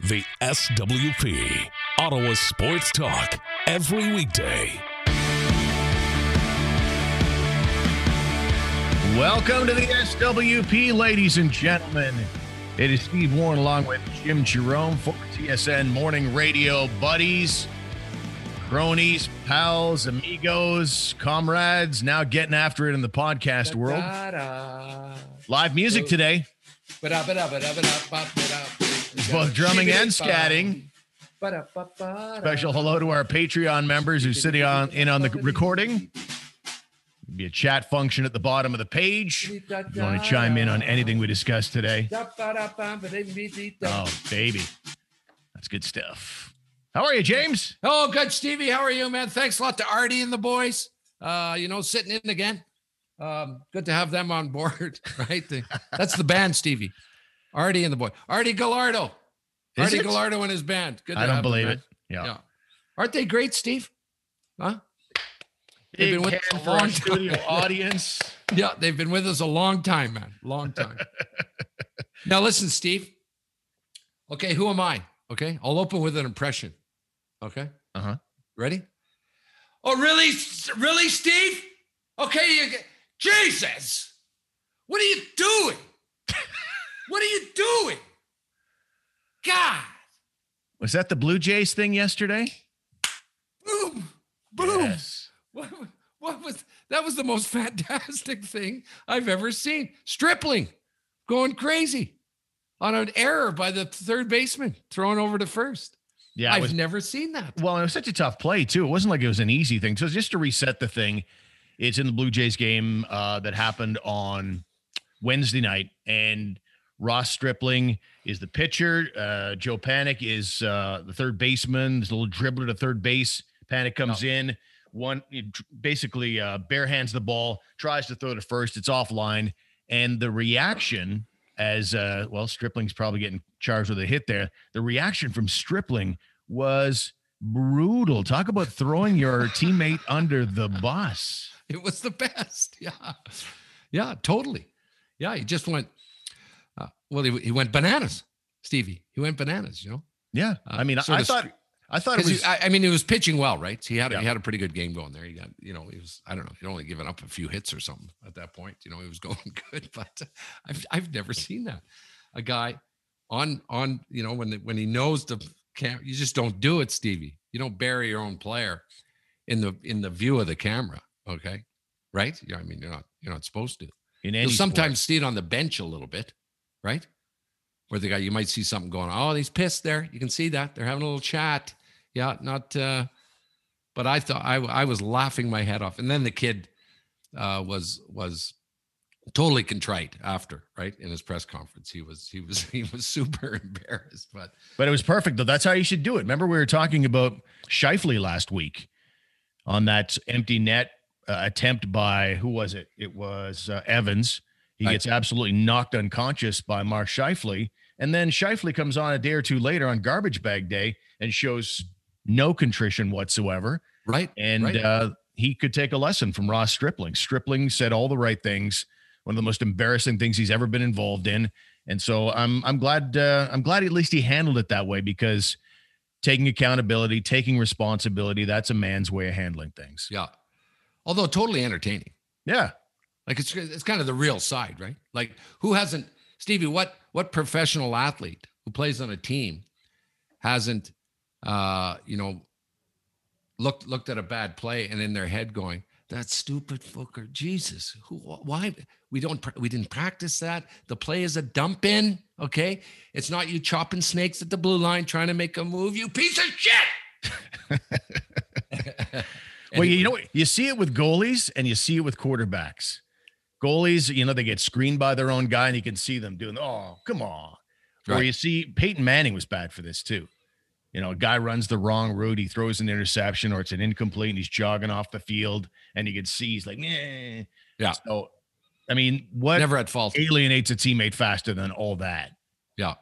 The SWP, Ottawa Sports Talk, every weekday. Welcome to the SWP, ladies and gentlemen. It is Steve Warren along with Jim Jerome for TSN Morning Radio buddies, cronies, pals, amigos, comrades, now getting after it in the podcast world. Live music today, both drumming and scatting. Special hello to our Patreon members who's sitting on in on the recording. Be a chat function at the bottom of the page. If you want to chime in on anything we discussed today. Oh, baby. That's good stuff. How are you, James? Oh, good, Stevie. How are you, man? Thanks a lot to Artie and the boys. Uh, you know, sitting in again. Um, good to have them on board, right? The- that's the band, Stevie. Artie and the boy. Artie Gallardo. Is Artie it? Gallardo and his band. Good to I don't have them, believe it. Yeah. Yeah. Aren't they great, Steve? Huh? They've been with hand us a long studio time. audience. Yeah, they've been with us a long time, man. Long time. now listen, Steve. Okay, who am I? Okay, I'll open with an impression. Okay. Uh-huh. Ready? Oh, really, really, Steve? Okay, you. Jesus, what are you doing? what are you doing? God, Was that the Blue Jays thing yesterday? boom, boom. Yes. What, what was that? Was the most fantastic thing I've ever seen. Stripling going crazy on an error by the third baseman, thrown over to first. Yeah. I've was, never seen that. well, it was such a tough play, too. It wasn't like it was an easy thing. So just to reset the thing, it's in the Blue Jays game uh, that happened on Wednesday night. And Ross Stripling is the pitcher. Uh, Joe Panik is uh, the third baseman. There's a little dribbler to third base. Panik comes in. One basically uh, bare hands the ball, tries to throw to first. It's offline. And the reaction, as uh, well, Stripling's probably getting charged with a hit there. The reaction from Stripling was brutal. Talk about throwing your teammate under the bus. It was the best. Yeah. Yeah, totally. Yeah, he just went, well, he, he went bananas, Stevie. He went bananas, you know? Yeah, uh, I mean, sort I thought, I thought it 'Cause he- was. I, I mean, he was pitching well, right? He had Yeah. he had a pretty good game going there. He got, you know, he was I don't know, he'd only given up a few hits or something at that point. You know, he was going good, but I've I've never seen that. A guy on on you know when the, when he knows the cam, you just don't do it, Stevie. You don't bury your own player in the in the view of the camera. Okay, right? Yeah, I mean, you're not you're not supposed to. in You'll any sometimes sport. see it on the bench a little bit, right? Where the guy, you might see something going. On. Oh, he's pissed there. You can see that they're having a little chat. Yeah, not. uh But I thought I I was laughing my head off, and then the kid uh was was totally contrite after, right? In his press conference, he was he was he was super embarrassed. But but it was perfect though. That's how you should do it. Remember, we were talking about Scheifele last week on that empty net uh, attempt by who was it? It was uh, Evans. He Right. gets absolutely knocked unconscious by Mark Scheifele, and then Scheifele comes on a day or two later on garbage bag day and shows no contrition whatsoever. right, and right. uh, he could take a lesson from Ross Stripling. Stripling said all the right things. One of the most embarrassing things he's ever been involved in, and so I'm I'm glad uh, I'm glad at least he handled it that way because taking accountability, taking responsibility, that's a man's way of handling things. yeah. Although totally entertaining. Yeah, Like it's it's kind of the real side, right? Like who hasn't Stevie? What what professional athlete who plays on a team hasn't uh you know looked looked at a bad play and in their head going that stupid fucker Jesus who why we don't we didn't practice that the play is a dump in okay it's not you chopping snakes at the blue line trying to make a move you piece of shit well, you know, you see it with goalies and you see it with quarterbacks. Goalies, you know, they get screened by their own guy, and you can see them doing, "Oh, come on." Or you see Peyton Manning was bad for this too. You know, a guy runs the wrong route, he throws an interception, or it's an incomplete, and he's jogging off the field, and you can see he's like, "Nah." Yeah. So, I mean, what never at fault alienates a teammate faster than all that? Yeah.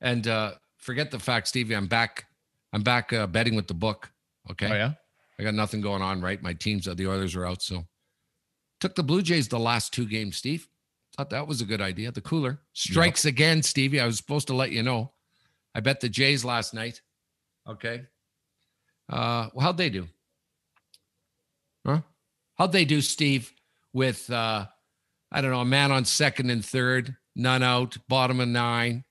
And uh forget the fact, Stevie, I'm back. I'm back uh, betting with the book. Okay. Oh yeah. I got nothing going on, right? My teams, uh, the Oilers are out. So took the Blue Jays the last two games, Steve. Thought that was a good idea. The cooler strikes again, Stevie. I was supposed to let you know. I bet the Jays last night. Okay. Uh, well, how'd they do? Huh? How'd they do, Steve? With uh, I don't know, a man on second and third, none out, bottom of nine.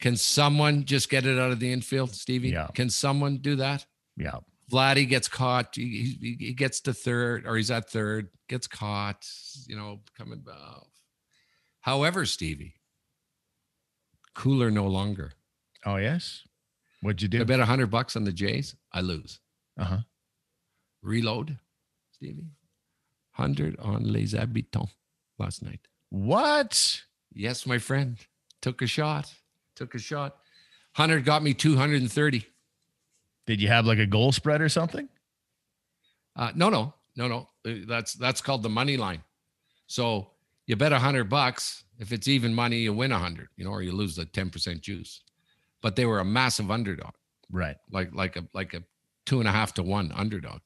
Can someone just get it out of the infield, Stevie? Yeah. Can someone do that? Yeah. Vladdy gets caught. He, he, he gets to third, or he's at third, gets caught. You know, coming back. However, Stevie, cooler no longer. Oh yes. What'd you do? I bet a hundred bucks on the Jays. I lose. Uh huh. Reload, Stevie. Hundred on Les Habitants last night. What? Yes, my friend. Took a shot. Took a shot. Hundred got me two hundred and thirty. Did you have like a goal spread or something? Uh, no, no, no, no. Uh, That's that's called the money line. So you bet a hundred bucks. If it's even money, you win a hundred. You know, or you lose the ten percent juice. But they were a massive underdog, Right. like like a like a two and a half to one underdog.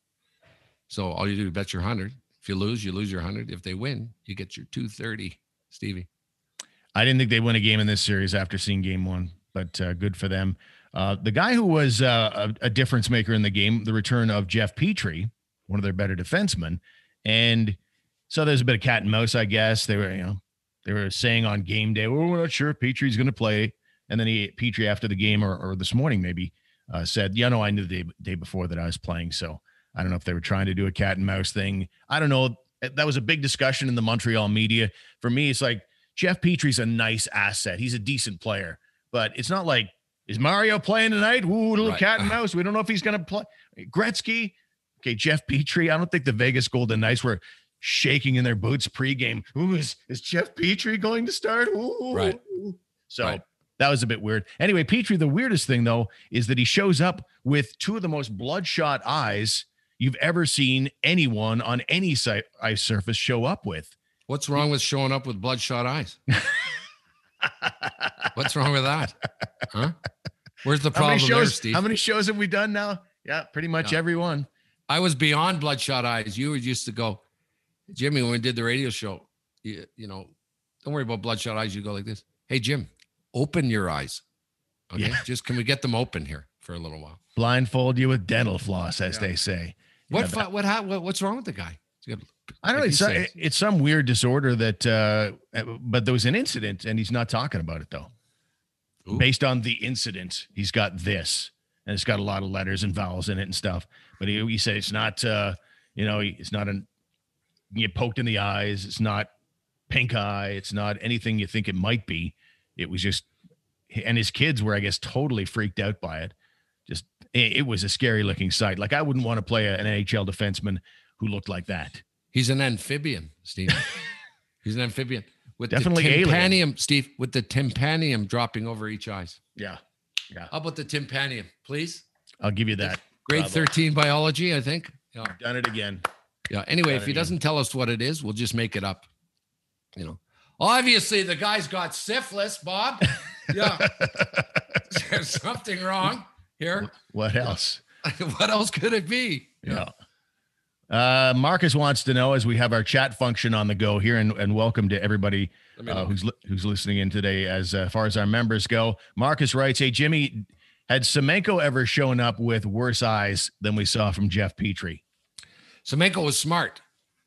So all you do is bet your hundred. If you lose, you lose your hundred. If they win, you get your two thirty, Stevie. I didn't think they'd win a game in this series after seeing game one, but uh, good for them. Uh, the guy who was uh, a, a difference maker in the game, the return of Jeff Petry, one of their better defensemen. And so there's a bit of cat and mouse, I guess. They were, you know, they were saying on game day, well, we're not sure if Petry's going to play. And then he, Petry, after the game or, or this morning, maybe uh, said, yeah, no, I knew the day, day before that I was playing. So I don't know if they were trying to do a cat and mouse thing. I don't know. That was a big discussion in the Montreal media. For me, it's like Jeff Petry's a nice asset. He's a decent player, but it's not like is Mario playing tonight? Ooh, little Right. cat and mouse. We don't know if he's going to play. Gretzky, okay, Jeff Petry. I don't think the Vegas Golden Knights were shaking in their boots pregame. Ooh, is, is Jeff Petry going to start? Ooh. Right. So Right. that was a bit weird. Anyway, Petry, the weirdest thing though is that he shows up with two of the most bloodshot eyes you've ever seen anyone on any ice surface show up with. What's wrong with showing up with bloodshot eyes? What's wrong with that? Huh? Where's the How many problem there. Steve? How many shows have we done now? Yeah, pretty much Yeah. every one. I was beyond bloodshot eyes. You were used to go, Jimmy, when we did the radio show, you, you know, don't worry about bloodshot eyes. You go like this. Hey, Jim, open your eyes. Okay. Yeah. Just can we get them open here for a little while? Blindfold you with dental floss, as Yeah. they say. What, Yeah, what, what, what's wrong with the guy? I don't know. It's, some- it's some weird disorder that, uh, but there was an incident and he's not talking about it though. Ooh. Based on the incident, he's got this and it's got a lot of letters and vowels in it and stuff. But he, he said it's not, uh, you know, it's not an, you get poked in the eyes. It's not pink eye. It's not anything you think it might be. It was just, and his kids were, I guess, totally freaked out by it. Just, it, it was a scary looking sight. Like I wouldn't want to play an NHL defenseman who looked like that. He's an amphibian, Steve. He's an amphibian with Definitely the alien. tympanium, Steve, with the tympanium dropping over each eyes. Yeah. Yeah. How about the tympanium, please? I'll give you that. Grade Bravo. 13 biology, I think. Yeah. Done it again. Yeah. Anyway, if he again. doesn't tell us what it is, we'll just make it up. You know, obviously the guy's got syphilis, Bob. Yeah. There's something wrong here. What else? what else could it be? Yeah. Uh, Marcus wants to know as we have our chat function on the go here, and, and welcome to everybody uh, who's li- who's listening in today. As uh, far as our members go, Marcus writes, "Hey Jimmy, had Semenko ever shown up with worse eyes than we saw from Jeff Petry?" Semenko was smart.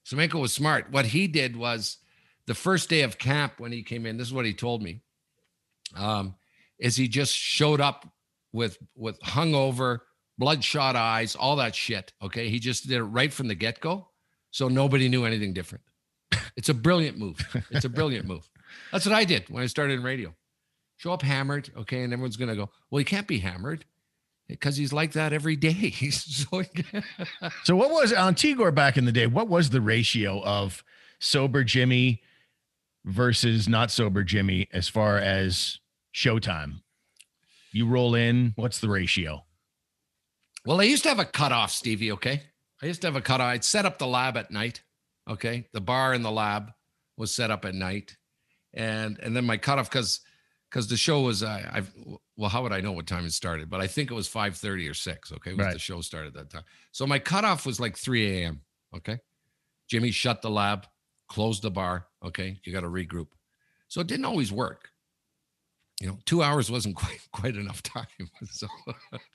Semenko was smart. What he did was the first day of camp when he came in, this is what he told me. Um, is he just showed up with with hungover, bloodshot eyes, all that shit. Okay. He just did it right from the get-go. So nobody knew anything different. It's a brilliant move. It's a brilliant move. That's what I did when I started in radio. Show up hammered, okay, and everyone's gonna go, well, he can't be hammered because he's like that every day. So So what was on Tigor back in the day? What was the ratio of sober Jimmy versus not sober Jimmy as far as showtime? You roll in, what's the ratio? Well, I used to have a cutoff, Stevie. Okay. I used to have a cutoff. I'd set up the lab at night. Okay. The bar in the lab was set up at night. And and then my cutoff, because because the show was uh, I've well, how would I know what time it started? But I think it was 5:30 or 6. Okay. Right. the show started that time. So my cutoff was like 3 a.m. Okay. Jimmy shut the lab, closed the bar. Okay. You got to regroup. So it didn't always work. you know, two hours wasn't quite quite enough time. So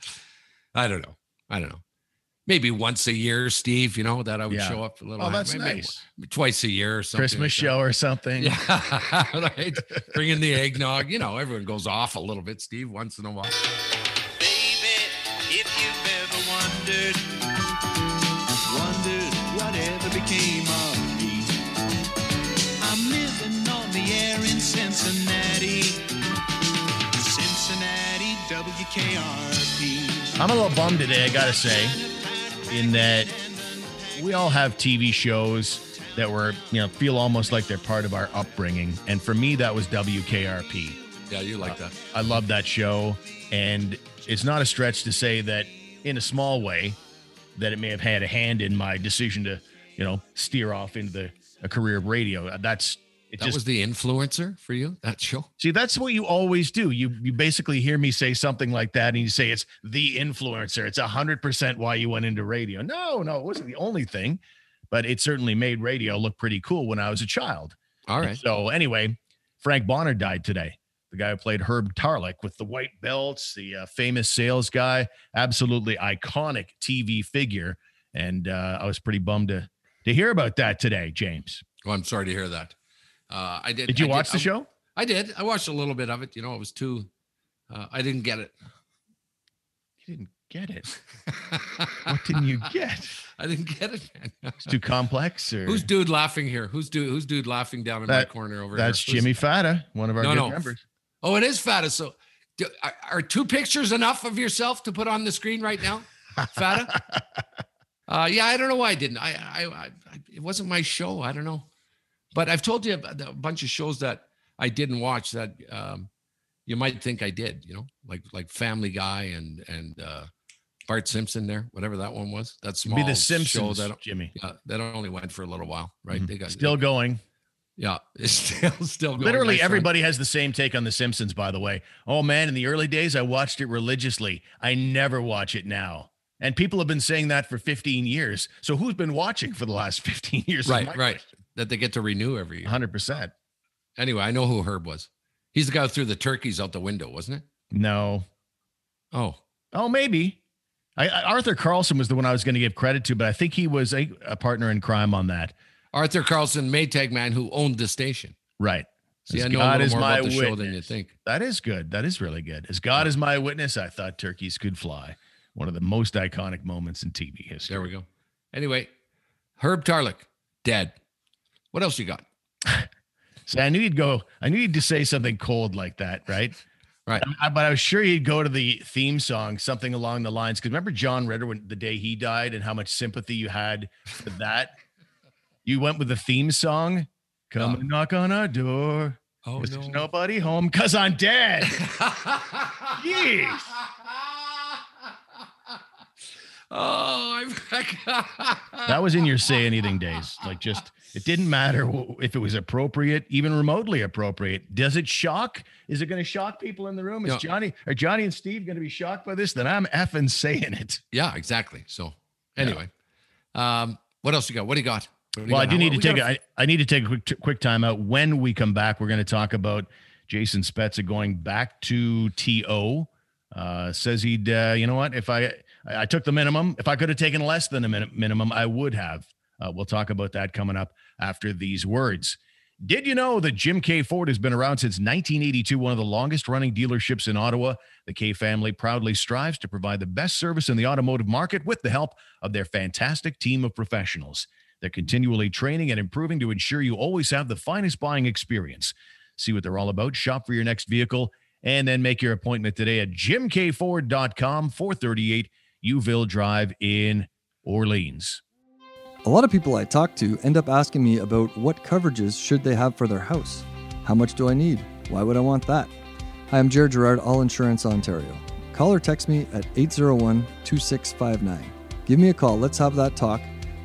I don't know. I don't know. Maybe once a year, Steve. You know that I would Yeah. show up a little. Oh, that's maybe nice. Twice a year or something. Christmas like show or something. Yeah, right. Bring in the eggnog. You know, everyone goes off a little bit, Steve, once in a while. Baby, if you've ever wondered, wondered whatever became of me. I'm living on the air in Cincinnati, Cincinnati, WKRP. I'm a little bummed today, I gotta say, in that we all have TV shows that were, you know, feel almost like they're part of our upbringing. And for me, that was WKRP. Yeah, you like uh, that. I love that show. And it's not a stretch to say that in a small way, that it may have had a hand in my decision to, you know, steer off into the a career of radio. That's it That just was the influencer for you, that show? See, that's what you always do. You you basically hear me say something like that, and you say it's the influencer. It's a hundred percent why you went into radio. No, no, it wasn't the only thing, but it certainly made radio look pretty cool when I was a child. All right. And. So anyway, Frank Bonner died today. The guy who played Herb Tarlek with the white belts, the uh, famous sales guy, absolutely iconic TV figure. And uh, I was pretty bummed to to hear about that today, James. Well, I'm sorry to hear that. Uh, I did. Did you I watch the I- show? I did. I watched a little bit of it. You know, it was too. Uh, I didn't get it. You didn't get it. What didn't you get? I didn't get it. It's too complex, or Who's dude laughing here? Who's dude? Who's dude laughing down in my That- corner over there? that's here? Who's- Jimmy Fata, one of our No, good no. members. Oh, it is Fata. So, do, are, are two pictures enough of yourself to put on the screen right now, Fata? uh, yeah, I don't know why I didn't. I, I, I, it wasn't my show. I don't know, but I've told you about a bunch of shows that I didn't watch that um, you might think I did. You know, like like Family Guy and and uh, Bart Simpson. There, whatever that one was. That small Be the show Simpsons, that Jimmy. yeah, that only went for a little while, right? Mhm. They got Still going. yeah, it's still still going. Literally Nice everybody has the same take on The Simpsons, by the way. Oh man, in the early days, I watched it religiously. I never watch it now. And people have been saying that for 15 years. So who's been watching for the last 15 years? right, right. That they get to renew every year. 100%. Anyway, I know who Herb was. He's the guy who threw the turkeys out the window, wasn't it? No. Oh, Oh, maybe. I, I- Arthur Carlson was the one I was going to give credit to, but I think he was a, a partner in crime on that. Arthur Carlson, Maytag man who owned the station. Right. See, As I know God a little is more my about the show than you think. That is good. That is really good. As God is my witness, I thought turkeys could fly. One of the most iconic moments in TV history. There we go. Anyway, Herb Tarlek, dead. What else you got? So I knew you'd go. I knew you'd just say something cold like that, right? Right. I- but I was sure he'd go to the theme song, something along the lines. Because remember John Ritter when the day he died, and how much sympathy you had for that. You went with the theme song. Come Oh. and knock on our door. Oh 'cause There's nobody home because I'm dead. Jeez. Oh, I'm back. That was in your say anything days. Like just it didn't matter if it was appropriate, even remotely appropriate. Does it shock? Is it going to shock people in the room? Is No. Johnny are Johnny and Steve going to be shocked by this? Then I'm effing saying it. yeah, exactly. So, anyway, um, what else you got? What do you got? What you Well, I do How- need to take got a, I, I need to take a quick quick time out. When we come back, we're going to talk about Jason Spezza going back to TO. Uh, says he'd, uh, you know what? If I I took the minimum, if I could have taken less than a min- minimum, I would have. Uh, we'll talk about that coming up after these words. Did you know that Jim Keay Ford has been around since 1982, one of the longest running dealerships in Ottawa? The Keay family proudly strives to provide the best service in the automotive market with the help of their fantastic team of professionals. They're continually training and improving to ensure you always have the finest buying experience. See what they're all about. Shop for your next vehicle and then make your appointment today at jimkford.com, 438 Youville Drive in Orleans. A lot of people I talk to end up asking me about what coverages should they have for their house. How much do I need? Why would I want that? Hi, I'm Jared Gerard, All Insurance Ontario. Call or text me at 801 2659. Give me a call, let's have that talk,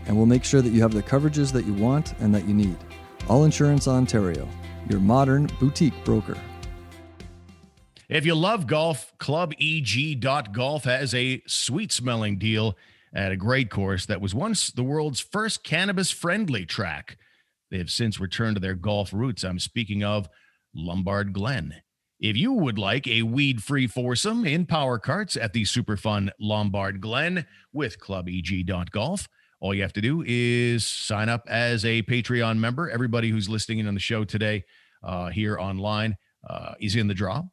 and we'll make sure that you have the coverages that you want and that you need. All Insurance Ontario, your modern boutique broker. If you love golf, clubeg.golf has a sweet smelling deal at a great course that was once the world's first cannabis friendly track. They have since returned to their golf roots. I'm speaking of Lombard Glen. If you would like a weed free foursome in power carts at the super fun Lombard Glen with clubeg.golf, all you have to do is sign up as a Patreon member. Everybody who's listening in on the show today uh, here online uh, is in the draw.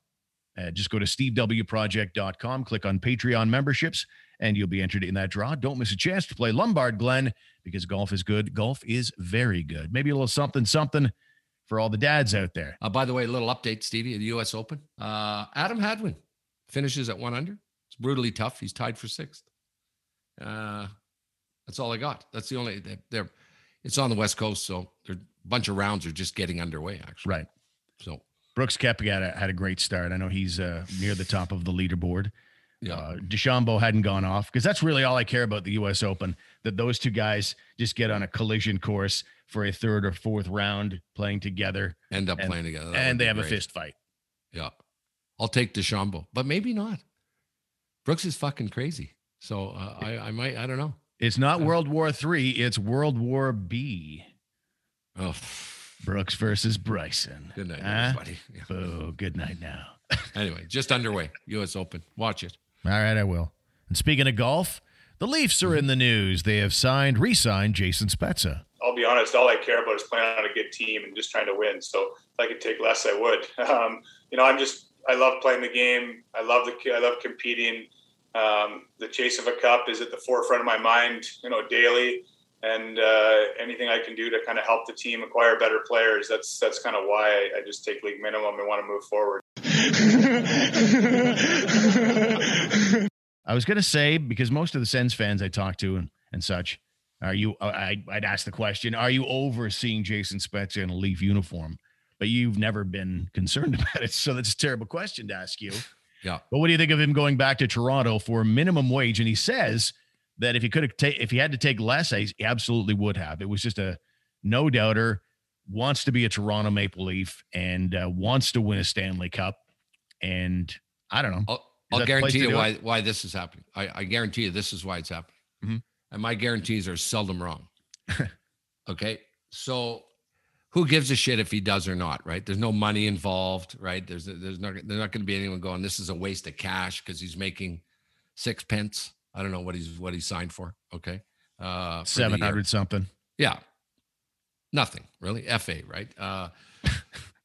Uh, just go to stevewproject.com, click on Patreon memberships, and you'll be entered in that draw. Don't miss a chance to play Lombard Glen because golf is good. Golf is very good. Maybe a little something, something for all the dads out there. Uh, by the way, a little update, Stevie, the U.S. Open. Uh, Adam Hadwin finishes at one under. It's brutally tough. He's tied for sixth. Uh, that's all I got. That's the only. They're, they're it's on the West Coast, so there a bunch of rounds are just getting underway. Actually, Right. So Brooks Koepka had a, had a great start. I know he's uh, near the top of the leaderboard. Yeah, Uh, DeChambeau hadn't gone off because that's really all I care about the U.S. Open. That those two guys just get on a collision course for a third or fourth round playing together, end up and- playing together, That and they have a great. fist fight. Yeah, I'll take DeChambeau, but maybe not. Brooks is fucking crazy. So uh, I, I might, I don't know. It's not Yeah. World War Three. It's World War B. Oh, Brooks versus Bryson. good night, Huh? everybody. Yeah. Oh, good night now. Anyway, just underway. U.S. Open. Watch it. All right, I will. And speaking of golf, the Leafs are in the news. They have signed, re-signed Jason Spezza. I'll be honest, all I care about is playing on a good team and just trying to win. So if I could take less, I would. Um, you know, I'm just I love playing the game. I love the I love competing. Um, the chase of a cup is at the forefront of my mind, you know, daily. And uh, anything I can do to kind of help the team acquire better players, that's that's kind of why I, I just take league minimum and want to move forward. I was going to say because most of the Sens fans I talk to and, and such, are you? I, I'd ask the question: Are you over seeing Jason Spezza in a Leaf uniform? But you've never been concerned about it, so that's a terrible question to ask you. Yeah. But what do you think of him going back to Toronto for minimum wage? And he says that if he could have ta- if he had to take less, he absolutely would have. It was just a no doubter. Wants to be a Toronto Maple Leaf and uh, wants to win a Stanley Cup. And I don't know. I'll, Is I'll that the place guarantee you why why this is happening. I, I guarantee you this is why it's happening. Mhm. And my guarantees are seldom wrong. okay. So who gives a shit if he does or not, right? There's no money involved, right? There's there's not there's not going to be anyone going, this is a waste of cash because he's making six pence. I don't know what he's what he signed for. Okay. Uh Seven hundred something. Yeah. Nothing really. FA, right? Uh,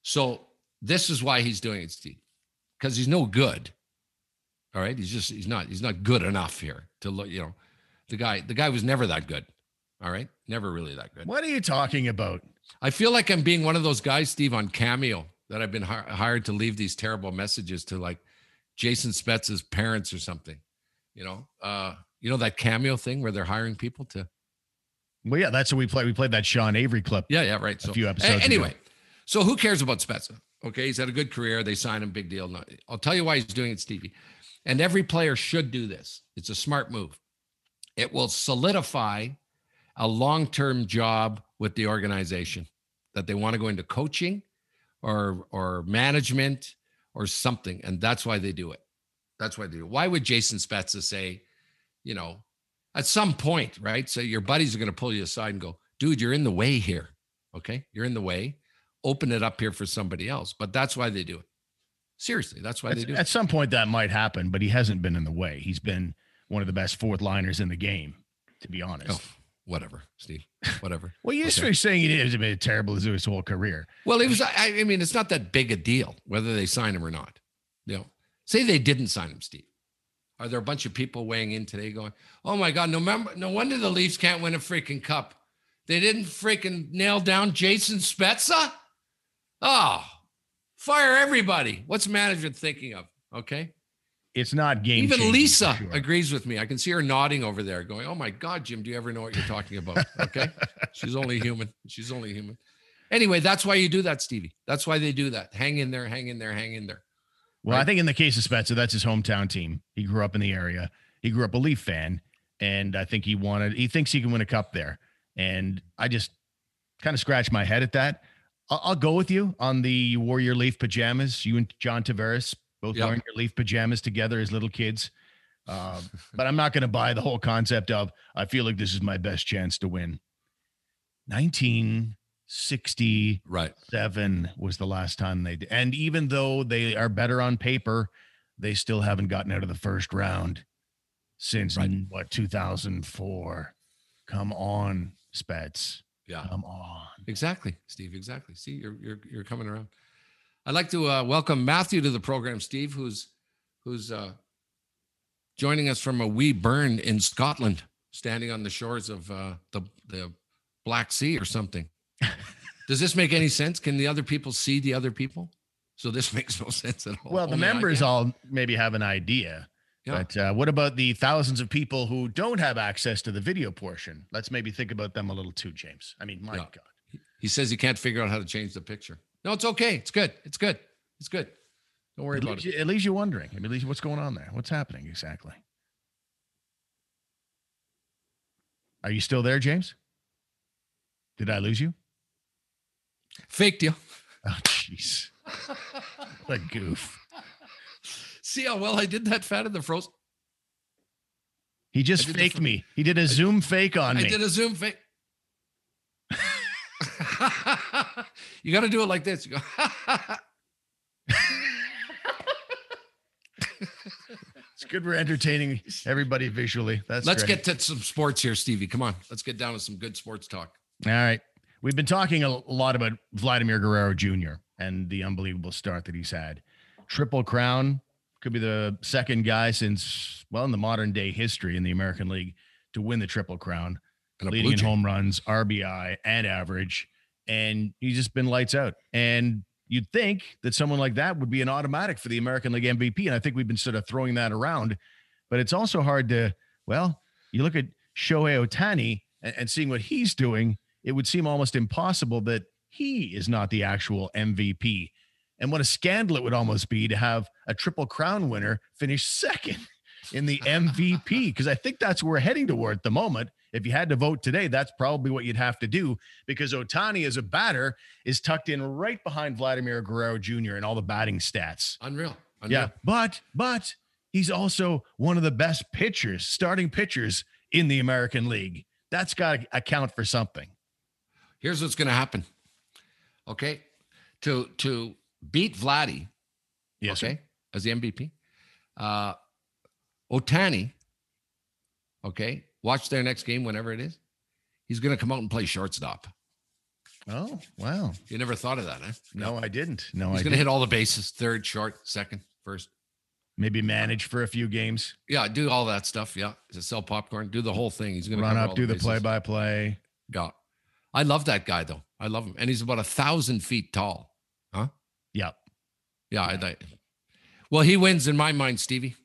so this is why he's doing it, Steve, because he's no good. All right. He's just, he's not, he's not good enough here to look, you know, the guy, the guy was never that good. All right. Never really that good. What are you talking about? I feel like I'm being one of those guys, Steve, on Cameo that I've been hi- hired to leave these terrible messages to like Jason Spezza's parents or something. You know, uh, you know that Cameo thing where they're hiring people to Well, yeah, that's what we played. We played that Sean Avery clip. Yeah, yeah, right. So a few a- episodes ago. anyway, so who cares about Spezza? Okay, he's had a good career. They signed him, big deal. No, I'll tell you why he's doing it, Stevie. And every player should do this. It's a smart move. It will solidify a long-term job with the organization that they want to go into coaching or or management or something, and that's why they do it. That's why they do. It. Why would Jason Spezza say, you know, at some point, right? So your buddies are going to pull you aside and go, dude, you're in the way here. Okay. You're in the way. Open it up here for somebody else. But that's why they do it. Seriously, that's why they At, do at some point, that might happen, but he hasn't been in the way. He's been one of the best fourth liners in the game, to be honest. Oh, whatever, Steve. Whatever. Well, you're Okay. saying he has been terrible as his whole career. Well, it was, I, I mean, it's not that big a deal whether they sign him or not. You know, say they didn't sign him, Steve. Are there a bunch of people weighing in today going, oh my God, no, member, no wonder the Leafs can't win a freaking cup. They didn't freaking nail down Jason Spezza? Oh, fire everybody. What's management thinking of? Okay. It's not game. Even Lisa sure. agrees with me. I can see her nodding over there, going, "Oh my God, Jim, do you ever know what you're talking about?" Okay, she's only human. She's only human. Anyway, that's why you do that, Stevie. That's why they do that. Hang in there, hang in there, hang in there. Well, I think in the case of Spezza, that's his hometown team. He grew up in the area. He grew up a Leaf fan, and I think he wanted. He thinks he can win a cup there. And I just kind of scratch my head at that. I'll, I'll go with you on the Warrior Leaf pajamas. You and John Tavares both Yep. wearing your Leaf pajamas together as little kids. Uh, but I'm not going to buy the whole concept of I feel like this is my best chance to win. 1967 Right. was the last time they did. And even though they are better on paper, they still haven't gotten out of the first round since Right. what 2004. Come on, Spets. Yeah. Come on. Exactly, Steve. Exactly. See, you're you're you're coming around. I'd like to uh, welcome Matthew to the program, Steve, who's who's uh, joining us from a wee burn in Scotland, standing on the shores of uh, the the Black Sea or something. Does this make any sense? Can the other people see the other people? So this makes no sense at all. Well, the Only members all maybe have an idea. Yeah. But uh, what about the thousands of people who don't have access to the video portion? Let's maybe think about them a little too, James. I mean, my Yeah. God. He says he can't figure out how to change the picture. No, it's okay. It's good. It's good. It's good. Don't worry At about least, it. you, at least you're wondering. At least what's going on there? What's happening exactly? Are you still there, James? Did I lose you? Faked you. Oh, jeez. what a goof. See how well I did that fat in the frozen. He just faked fir- me. He did a Zoom fake on I me. I did a Zoom fake. you got to do it like this. You go. It's good we're entertaining everybody visually. That's Let's great. get to some sports here, Stevie. Come on, let's get down to some good sports talk. All right. We've been talking a lot about Vladimir Guerrero Jr. and the unbelievable start that he's had. Triple crown could be the second guy since, well, in the modern day history in the American League to win the triple crown, leading in home runs, RBI, and average. And he's just been lights out. And you'd think that someone like that would be an automatic for the American League MVP. And I think we've been sort of throwing that around. But it's also hard to, well, you look at Shohei Ohtani and, and seeing what he's doing, it would seem almost impossible that he is not the actual MVP. And what a scandal it would almost be to have a triple crown winner finish second in the MVP, because I think that's where we're heading toward at the moment. If you had to vote today, that's probably what you'd have to do because Ohtani as a batter is tucked in right behind Vladimir Guerrero Jr. in all the batting stats. Unreal. Unreal. Yeah, but but he's also one of the best pitchers, starting pitchers in the American League. That's got to account for something. Here's what's going to happen. Okay, to to beat Vladdy, Yes. sir. okay, as the MVP, uh, Ohtani, okay, watch their next game whenever it is. He's going to come out and play shortstop. Oh wow. You never thought of that, huh? No, I didn't. No, I. He's going to hit all the bases, third, short, second, first. Maybe manage for a few games, Yeah, do all that stuff. Yeah, to sell popcorn, do the whole thing. He's going to run up, do the play by play. Yeah, I love that guy though. I love him, and he's about a thousand feet tall. Yep. Yeah, I, I, well, he wins in my mind, Stevie.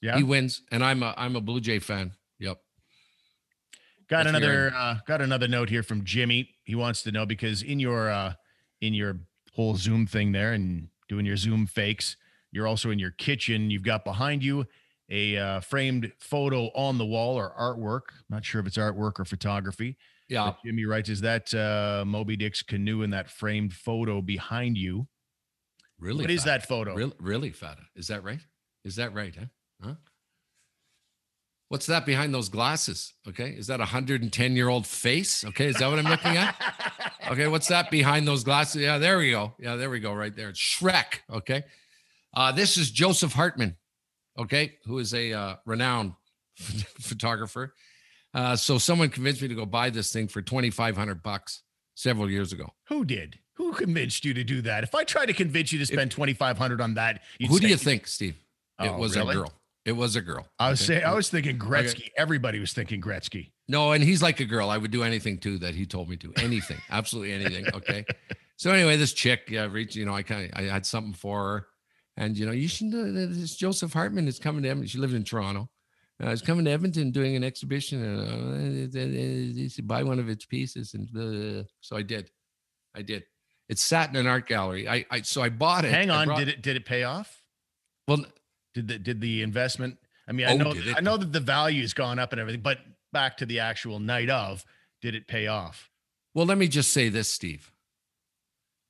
Yeah. He wins, and I'm a I'm a Blue Jay fan. Yep. Got That's another uh, got another note here from Jimmy. He wants to know because in your uh, in your whole Zoom thing there and doing your Zoom fakes, you're also in your kitchen. You've got behind you a uh, framed photo on the wall or artwork. Not sure if it's artwork or photography. Yeah. Jimmy writes, "Is that uh, Moby Dick's canoe in that framed photo behind you? Really? What is that photo? Really, really, Fata? Is that right? Is that right? Huh? Huh? What's that behind those glasses? Okay, is that a hundred and ten year old face? Okay, is that what I'm looking at? Okay, what's that behind those glasses? Yeah, there we go. Yeah, there we go. Right there. It's Shrek. Okay. Uh, this is Joseph Hartman. Okay, who is a uh, renowned photographer. Uh, so someone convinced me to go buy this thing for twenty five hundred bucks several years ago. Who did? Who convinced you to do that? If I tried to convince you to spend twenty five hundred on that, Who do you think, Steve? it Oh, was really? a girl. It was a girl. I was Okay? saying, I was thinking Gretzky. Everybody was thinking Gretzky. No, and he's like a girl. I would do anything too that he told me to. Anything, absolutely anything. Okay. So anyway, this chick, yeah, reached. You know, I kind of I had something for her, and you know, you should know that this Joseph Hartman is coming to Edmonton. She lived in Toronto. Uh, was coming to Edmonton doing an exhibition, and uh, buy one of its pieces. And uh, so I did. I did. It sat in an art gallery. I, I so I bought it. Hang on, brought- did it did it pay off? Well, Did the did the investment? I mean, I Oh, know? I know that the value's gone up and everything, but back to the actual night of, did it pay off? Well, let me just say this, Steve.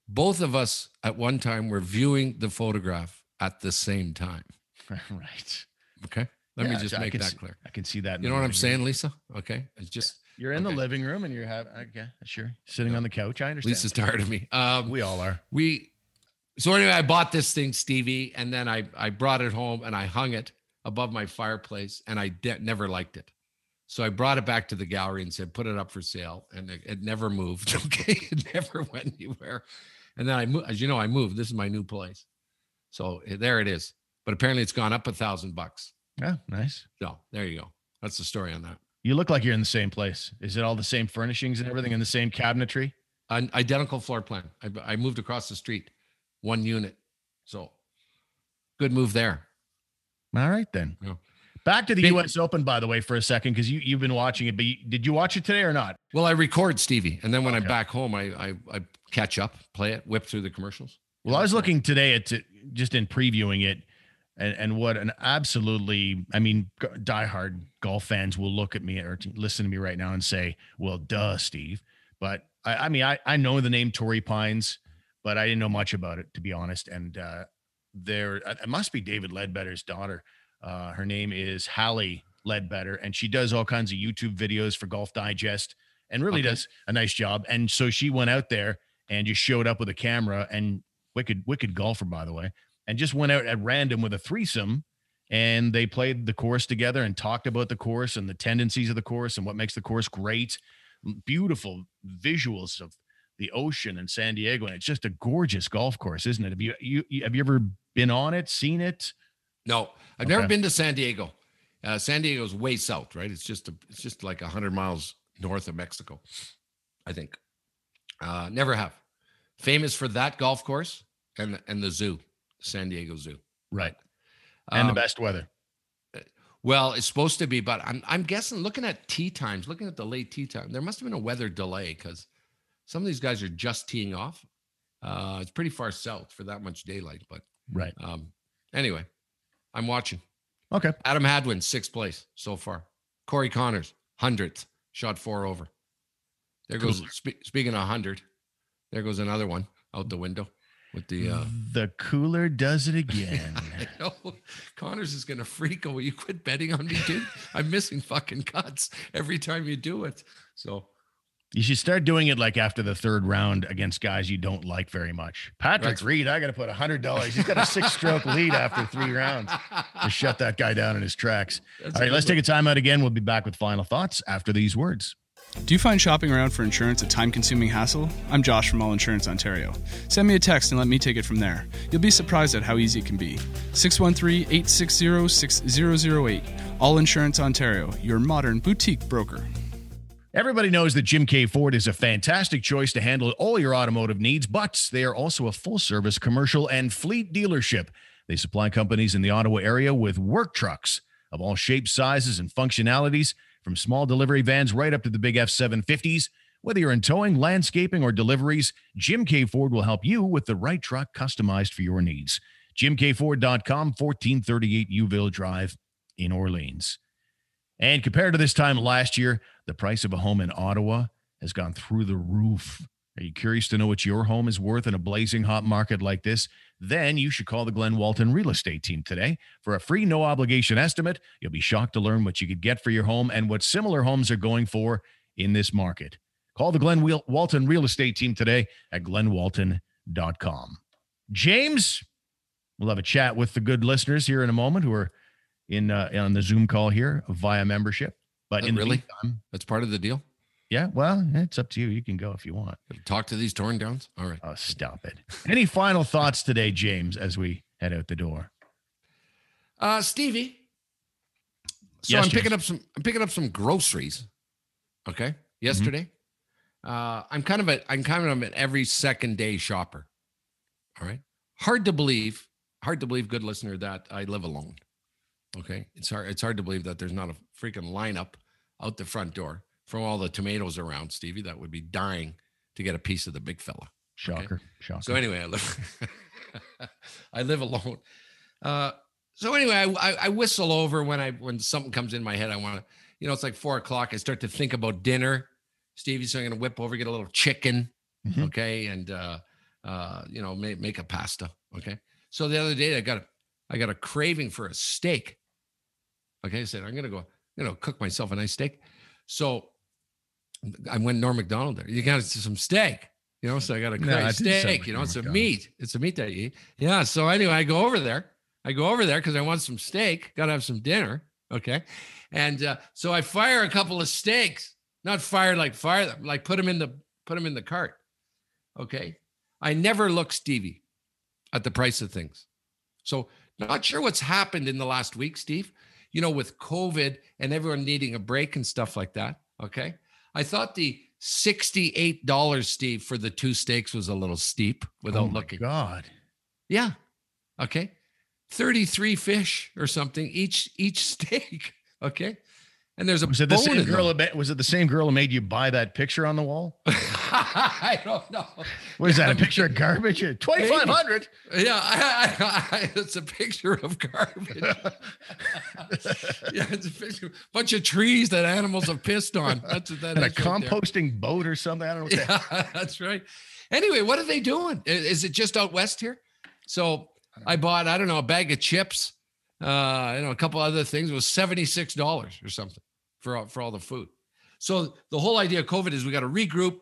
Both of us at one time were viewing the photograph at the same time. right. Okay. Let me just I make that see- clear. I can see that. You know what I'm writing. saying, Lisa? Okay. It's just You're in the living room and you're having okay, sure. Sitting on the couch. I understand. Lisa's tired of me. Um, we all are. we so anyway i bought this thing stevie and then i i brought it home and i hung it above my fireplace and i de- never liked it so i brought it back to the gallery and said put it up for sale and it, it never moved okay it never went anywhere and then i moved as you know i moved this is my new place so eh, there it is but apparently it's gone up a thousand bucks Yeah, nice. so there you go that's the story on that You look like you're in the same place. Is it all the same furnishings and everything in the same cabinetry? An identical floor plan I, I moved across the street one unit so good move there All right then. Yeah. Back to the Big- U.S. Open, by the way, for a second, because you you've been watching it. But you, did you watch it today or not? Well, I record Stevie, and then when I'm back home, I, I I catch up, play it, whip through the commercials. Well, I was looking today at just in previewing it, and and what an absolutely, I mean, diehard golf fans will look at me or listen to me right now and say, "Well, duh, Steve." But I, I mean, I I know the name Torrey Pines, but I didn't know much about it to be honest. And uh, there, it must be David Leadbetter's daughter. Uh, her name is Hally Leadbetter, and she does all kinds of YouTube videos for Golf Digest, and really Okay. does a nice job. And so she went out there and just showed up with a camera and wicked wicked golfer by the way and just went out at random with a threesome and they played the course together and talked about the course and the tendencies of the course and what makes the course great beautiful visuals of the ocean in San Diego and it's just a gorgeous golf course isn't it have you, you you- have you ever been on it seen it No, I've never been to San Diego. Uh, San Diego's way south, right? It's just a, it's just like hundred miles north of Mexico, I think. Uh, never have. Famous for that golf course and and the zoo, San Diego Zoo. right and the Um, best weather Well, it's supposed to be, but I'm I'm guessing looking at tee times, looking at the late tee time, there must have been a weather delay because some of these guys are just teeing off. Uh, it's pretty far south for that much daylight, but right um, anyway, I'm watching. okay Adam Hadwin, sixth place so far. Corey Conners, hundredth, shot four over. There goes spe- speaking of hundred, there goes another one out the window with the. uh the cooler does it again I know Conners is gonna freak. Oh, you quit betting on me, dude? I'm missing fucking cuts every time you do it. So You should start doing it like after the third round against guys you don't like very much. Patrick That's- Reed, I got to put a hundred dollars. He's got a six-stroke lead after three rounds to shut that guy down in his tracks. That's All right, let's one. take a timeout again. We'll be back with final thoughts after these words. Do you find shopping around for insurance a time consuming hassle? I'm Josh from All Insurance Ontario. Send me a text and let me take it from there. You'll be surprised at how easy it can be. 613 860 6008. All Insurance Ontario, your modern boutique broker. Everybody knows that Jim Keay Ford is a fantastic choice to handle all your automotive needs, but they are also a full service commercial and fleet dealership. They supply companies in the Ottawa area with work trucks of all shapes, sizes, and functionalities, from small delivery vans right up to the big F 750s. Whether you're in towing, landscaping, or deliveries, Jim Keay Ford will help you with the right truck customized for your needs. JimKFord.com, 1438 Youville Drive in Orleans. And compared to this time last year, the price of a home in Ottawa has gone through the roof. Are you curious to know what your home is worth in a blazing hot market like this? Then you should call the Glen Walton Real Estate Team today for a free no obligation estimate. You'll be shocked to learn what you could get for your home and what similar homes are going for in this market. Call the Glen Walton Real Estate Team today at glenwalton.com. James, we'll have a chat with the good listeners here in a moment who are in uh, on the Zoom call here via membership. But Uh, in the really? meantime, that's part of the deal. Yeah, well, it's up to you. You can go if you want. Talk to these torn downs. All right. Oh, stop it. Any final thoughts today, James, as we head out the door? Uh, Stevie. So Yes, I'm picking up some. I'm picking up some groceries. Okay. Yesterday, uh, I'm kind of a. I'm kind of an every second day shopper. All right. Hard to believe. Hard to believe, good listener, that I live alone. Okay. It's hard. It's hard to believe that there's not a freaking lineup out the front door from all the tomatoes around, Stevie. That would be dying to get a piece of the big fella. Shocker. Shocker. So anyway, I live I live alone. Uh, so anyway, I, I, I whistle over when I when something comes in my head. I want to, you know, it's like four o'clock. I start to think about dinner. Stevie, so I'm gonna whip over, get a little chicken, Mhm. okay, and uh, uh, you know, make make a pasta, okay. So the other day, I got a I got a craving for a steak. Okay, I said I'm gonna go, you know, cook myself a nice steak. So I went Norm Macdonald there. You got some steak, you know. So I got a No, I steak. You know, Norm it's a meat. It's a meat that you eat. Yeah. So anyway, I go over there. I go over there because I want some steak. Got to have some dinner. Okay. And uh, so I fire a couple of steaks, not fire like fire them, like put them in the put them in the cart. Okay. I never look Stevie at the price of things. So not sure what's happened in the last week, Steve. You know, with COVID and everyone needing a break and stuff like that. Okay. I thought the $68, Steve, for the two steaks was a little steep without oh my looking. God. Yeah. Okay. 33 fish or something each each steak. Okay. And there's a Was it the same girl? Ma- was it the same girl who made you buy that picture on the wall? I don't know. What is that? A picture of garbage? Twenty five hundred. Yeah, I, I, I, it's a picture of garbage. yeah, it's a picture, bunch of trees that animals have pissed on. That's what that And a is right there. composting boat or something. I don't know. Yeah, that's right. Anyway, what are they doing? Is it just out west here? So I bought, I don't know, a bag of chips, uh, you know, a couple other things. It was seventy-six dollars or something for all, for all the food. So the whole idea of COVID is we got to regroup,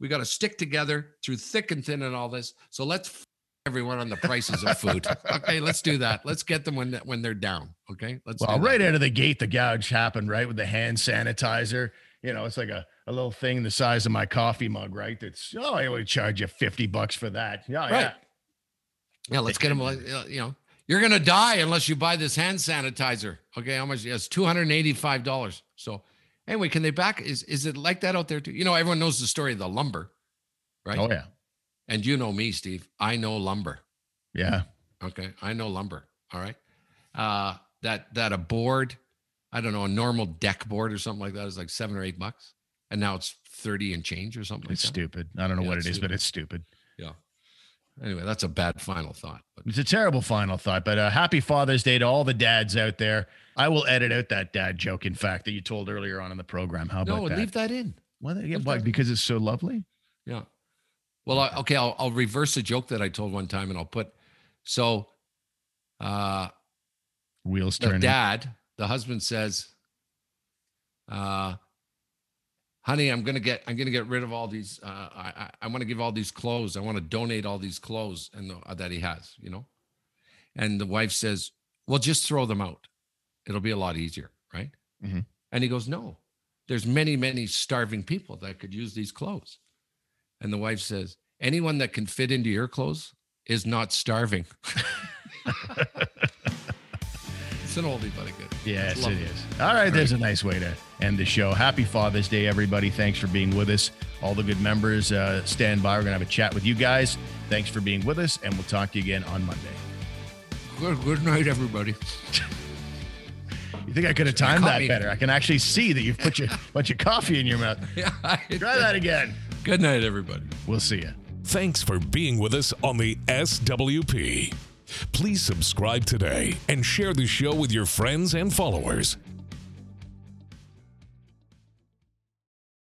we got to stick together through thick and thin and all this. So let's f- everyone on the prices of food. okay, let's do that. Let's get them when when they're down. Okay, let's. Well, right out of the gate, the gouge happened, right? With the hand sanitizer. You know, it's like a, a little thing the size of my coffee mug, right? That's, oh, I would charge you 50 bucks for that. Yeah, Right. yeah. Yeah, let's get them. You know, you're gonna die unless you buy this hand sanitizer. Okay, how much? Yes, two hundred and eighty-five dollars. So, anyway, can they back? Is is it like that out there too? You know, everyone knows the story of the lumber, right? Oh, yeah. And you know me, Steve. I know lumber. Yeah. Okay, I know lumber. All right, uh, that that a board, I don't know, a normal deck board or something like that is like seven or eight bucks, and now it's thirty and change or something. It's like that. stupid. I don't know Yeah, what it is, but it's stupid. Yeah. Anyway, that's a bad final thought. But It's a terrible final thought, but uh, happy Father's Day to all the dads out there. I will edit out that dad joke, in fact, that you told earlier on in the program. How about no, that? leave that in. Well, yeah, why? Because it's so lovely. Yeah. Well, I, okay, I'll, I'll reverse a joke that I told one time and I'll put so uh Wheels the dad, the husband says, uh honey, I'm gonna get I'm gonna get rid of all these uh I I, I want to give all these clothes. I want to donate all these clothes and the, uh, that he has, you know. And the wife says, Well, just throw them out. It'll be a lot easier, right? Mhm. And he goes, No, there's many, many starving people that could use these clothes. And the wife says, Anyone that can fit into your clothes is not starving. it's an oldie, but a good. Yes, It's it lovely. is. All right, there's a nice way to end the show. Happy Father's Day, everybody. Thanks for being with us. All the good members, uh, stand by. We're going to have a chat with you guys. Thanks for being with us, and we'll talk to you again on Monday. Good, good night, everybody. You think I could have timed that better? I can actually see that you've put your bunch of coffee in your mouth. yeah, Try that again. Good night, everybody. We'll see you. Thanks for being with us on the SWP. Please subscribe today and share the show with your friends and followers.